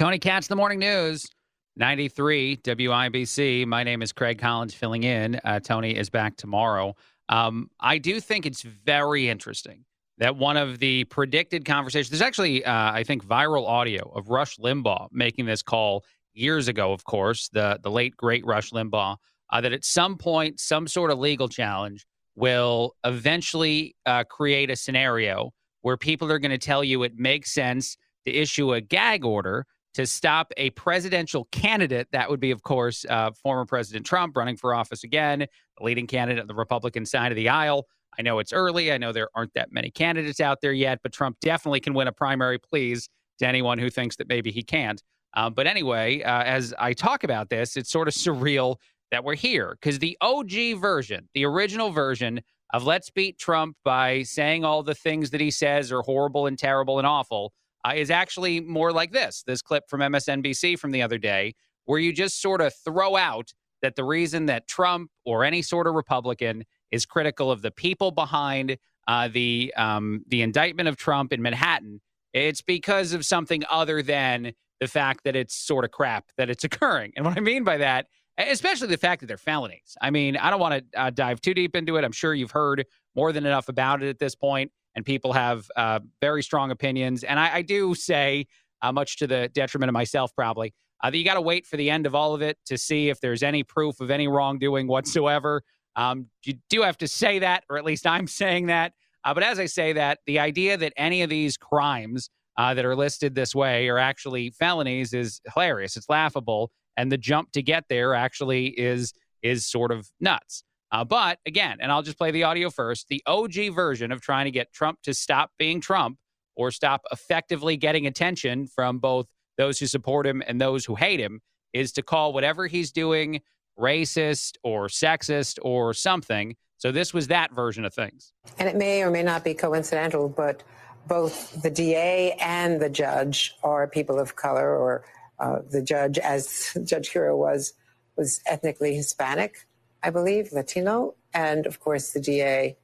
Tony Katz, the morning news. 93 WIBC. My name is Craig Collins filling in. Uh, Tony is back tomorrow. Um, I do think it's very interesting that one of the predicted conversations, there's actually, uh, I think, viral audio of Rush Limbaugh making this call years ago, of course, the, the late, great Rush Limbaugh, uh, that at some point, some sort of legal challenge will eventually uh, create a scenario where people are going to tell you it makes sense to issue a gag order to stop a presidential candidate. That would be, of course, uh, former President Trump running for office again, the leading candidate on the Republican side of the aisle. I know it's early. I know there aren't that many candidates out there yet, but Trump definitely can win a primary, please, to anyone who thinks that maybe he can't. Uh, but anyway, uh, as I talk about this, it's sort of surreal that we're here because the OG version, the original version of Let's Beat Trump by saying all the things that he says are horrible and terrible and awful, uh, is actually more like this this clip from MSNBC from the other day, where you just sort of throw out that the reason that Trump or any sort of Republican is critical of the people behind uh, the um, the indictment of Trump in Manhattan, it's because of something other than the fact that it's sort of crap that it's occurring. And what I mean by that, especially the fact that they're felonies. I mean, I don't want to uh, dive too deep into it. I'm sure you've heard more than enough about it at this point and people have uh, very strong opinions. And I, I do say, uh, much to the detriment of myself, probably, uh, that you got to wait for the end of all of it to see if there's any proof of any wrongdoing whatsoever. Um, you do have to say that, or at least I'm saying that. Uh, but as I say that, the idea that any of these crimes uh, that are listed this way are actually felonies is hilarious. It's laughable, and the jump to get there actually is is sort of nuts. Uh, but again, and I'll just play the audio first the OG version of trying to get Trump to stop being Trump or stop effectively getting attention from both those who support him and those who hate him is to call whatever he's doing racist or sexist or something. So this was that version of things. And it may or may not be coincidental, but both the DA and the judge are people of color, or uh, the judge, as Judge Kiro was, was ethnically Hispanic. I believe, Latino, and of course the DA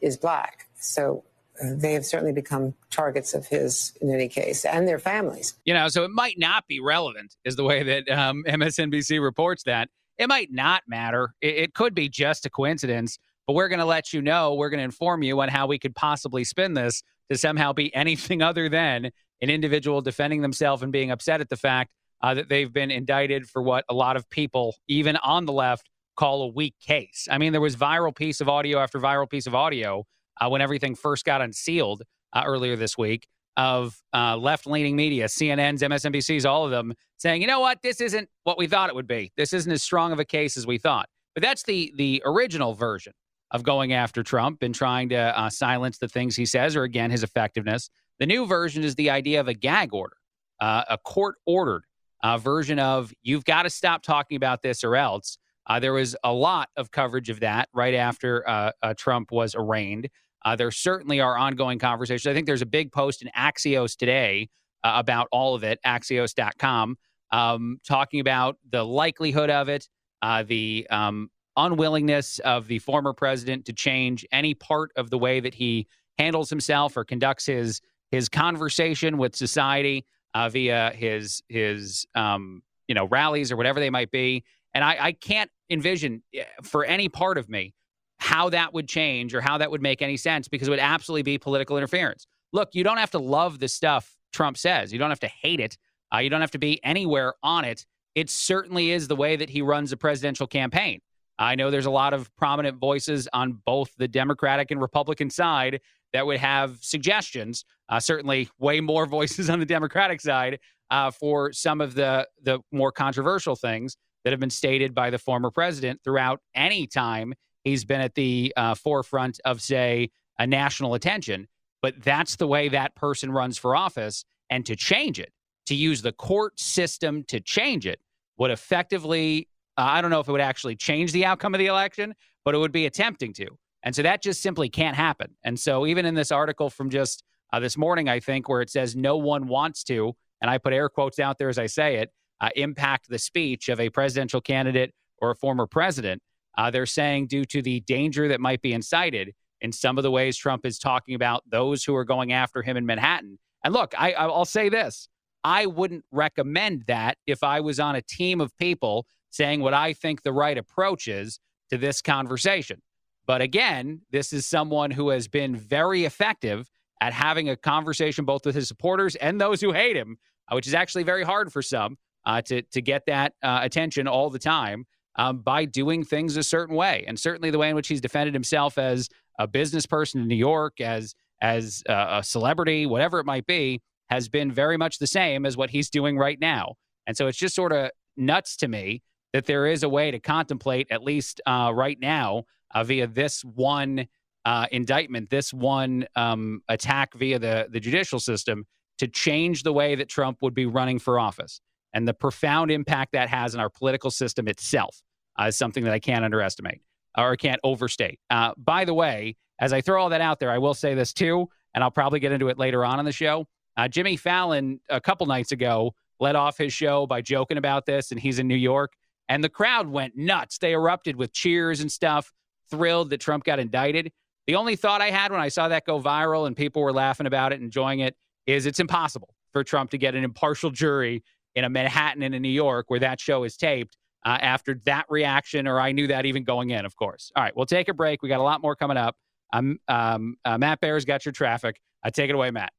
is black. So uh, they have certainly become targets of his in any case, and their families. You know, so it might not be relevant, is the way that um, MSNBC reports that. It might not matter. It, it could be just a coincidence, but we're going to let you know. We're going to inform you on how we could possibly spin this to somehow be anything other than an individual defending themselves and being upset at the fact uh, that they've been indicted for what a lot of people, even on the left, call a weak case. I mean, there was viral piece of audio after viral piece of audio uh, when everything first got unsealed uh, earlier this week of uh, left leaning media, CNN's, MSNBC's, all of them saying, you know what, this isn't what we thought it would be. This isn't as strong of a case as we thought. But that's the the original version of going after Trump and trying to uh, silence the things he says or again his effectiveness. The new version is the idea of a gag order, uh, a court ordered uh, version of you've got to stop talking about this or else. Uh, there was a lot of coverage of that right after uh, uh, Trump was arraigned. Uh, there certainly are ongoing conversations. I think there's a big post in Axios today uh, about all of it, axios.com, um, talking about the likelihood of it, uh, the um, unwillingness of the former president to change any part of the way that he handles himself or conducts his his conversation with society via his his um, you know rallies or whatever they might be. And I, I can't envision eh, for any part of me how that would change or how that would make any sense because it would absolutely be political interference. Look, you don't have to love the stuff Trump says, you don't have to hate it, uh, you don't have to be anywhere on it. It certainly is the way that he runs a presidential campaign. I know there's a lot of prominent voices on both the Democratic and Republican side that would have suggestions. Uh, certainly, way more voices on the Democratic side uh, for some of the the more controversial things that have been stated by the former president throughout any time he's been at the uh, forefront of, say, a national attention. But that's the way that person runs for office. And to change it, to use the court system to change it, would effectively, uh, I don't know if it would actually change the outcome of the election, but it would be attempting to. And so that just simply can't happen. And so even in this article from just uh, this morning, I think, where it says no one wants to, and I put air quotes out there as I say it, uh, impact the speech of a presidential candidate or a former president. Uh, they're saying due to the danger that might be incited in some of the ways Trump is talking about those who are going after him in Manhattan. And look, I, I'll say this I wouldn't recommend that if I was on a team of people saying what I think the right approach is to this conversation. But again, this is someone who has been very effective at having a conversation both with his supporters and those who hate him, uh, which is actually very hard for some uh, to to get that uh, attention all the time um, by doing things a certain way. And certainly the way in which he's defended himself as a business person in New York, as as a celebrity, whatever it might be, has been very much the same as what he's doing right now. And so it's just sort of nuts to me that there is a way to contemplate, at least uh, right now, uh, via this one uh, indictment, this one um, attack via the, the judicial system, to change the way that Trump would be running for office. And the profound impact that has in our political system itself uh, is something that I can't underestimate or can't overstate. Uh, by the way, as I throw all that out there, I will say this too, and I'll probably get into it later on in the show. Uh, Jimmy Fallon, a couple nights ago, led off his show by joking about this, and he's in New York. And the crowd went nuts. They erupted with cheers and stuff, thrilled that Trump got indicted. The only thought I had when I saw that go viral and people were laughing about it, enjoying it, is it's impossible for Trump to get an impartial jury in a Manhattan and in New York where that show is taped uh, after that reaction, or I knew that even going in, of course. All right, we'll take a break. We got a lot more coming up. Um, um, uh, Matt Bear's got your traffic. I take it away, Matt.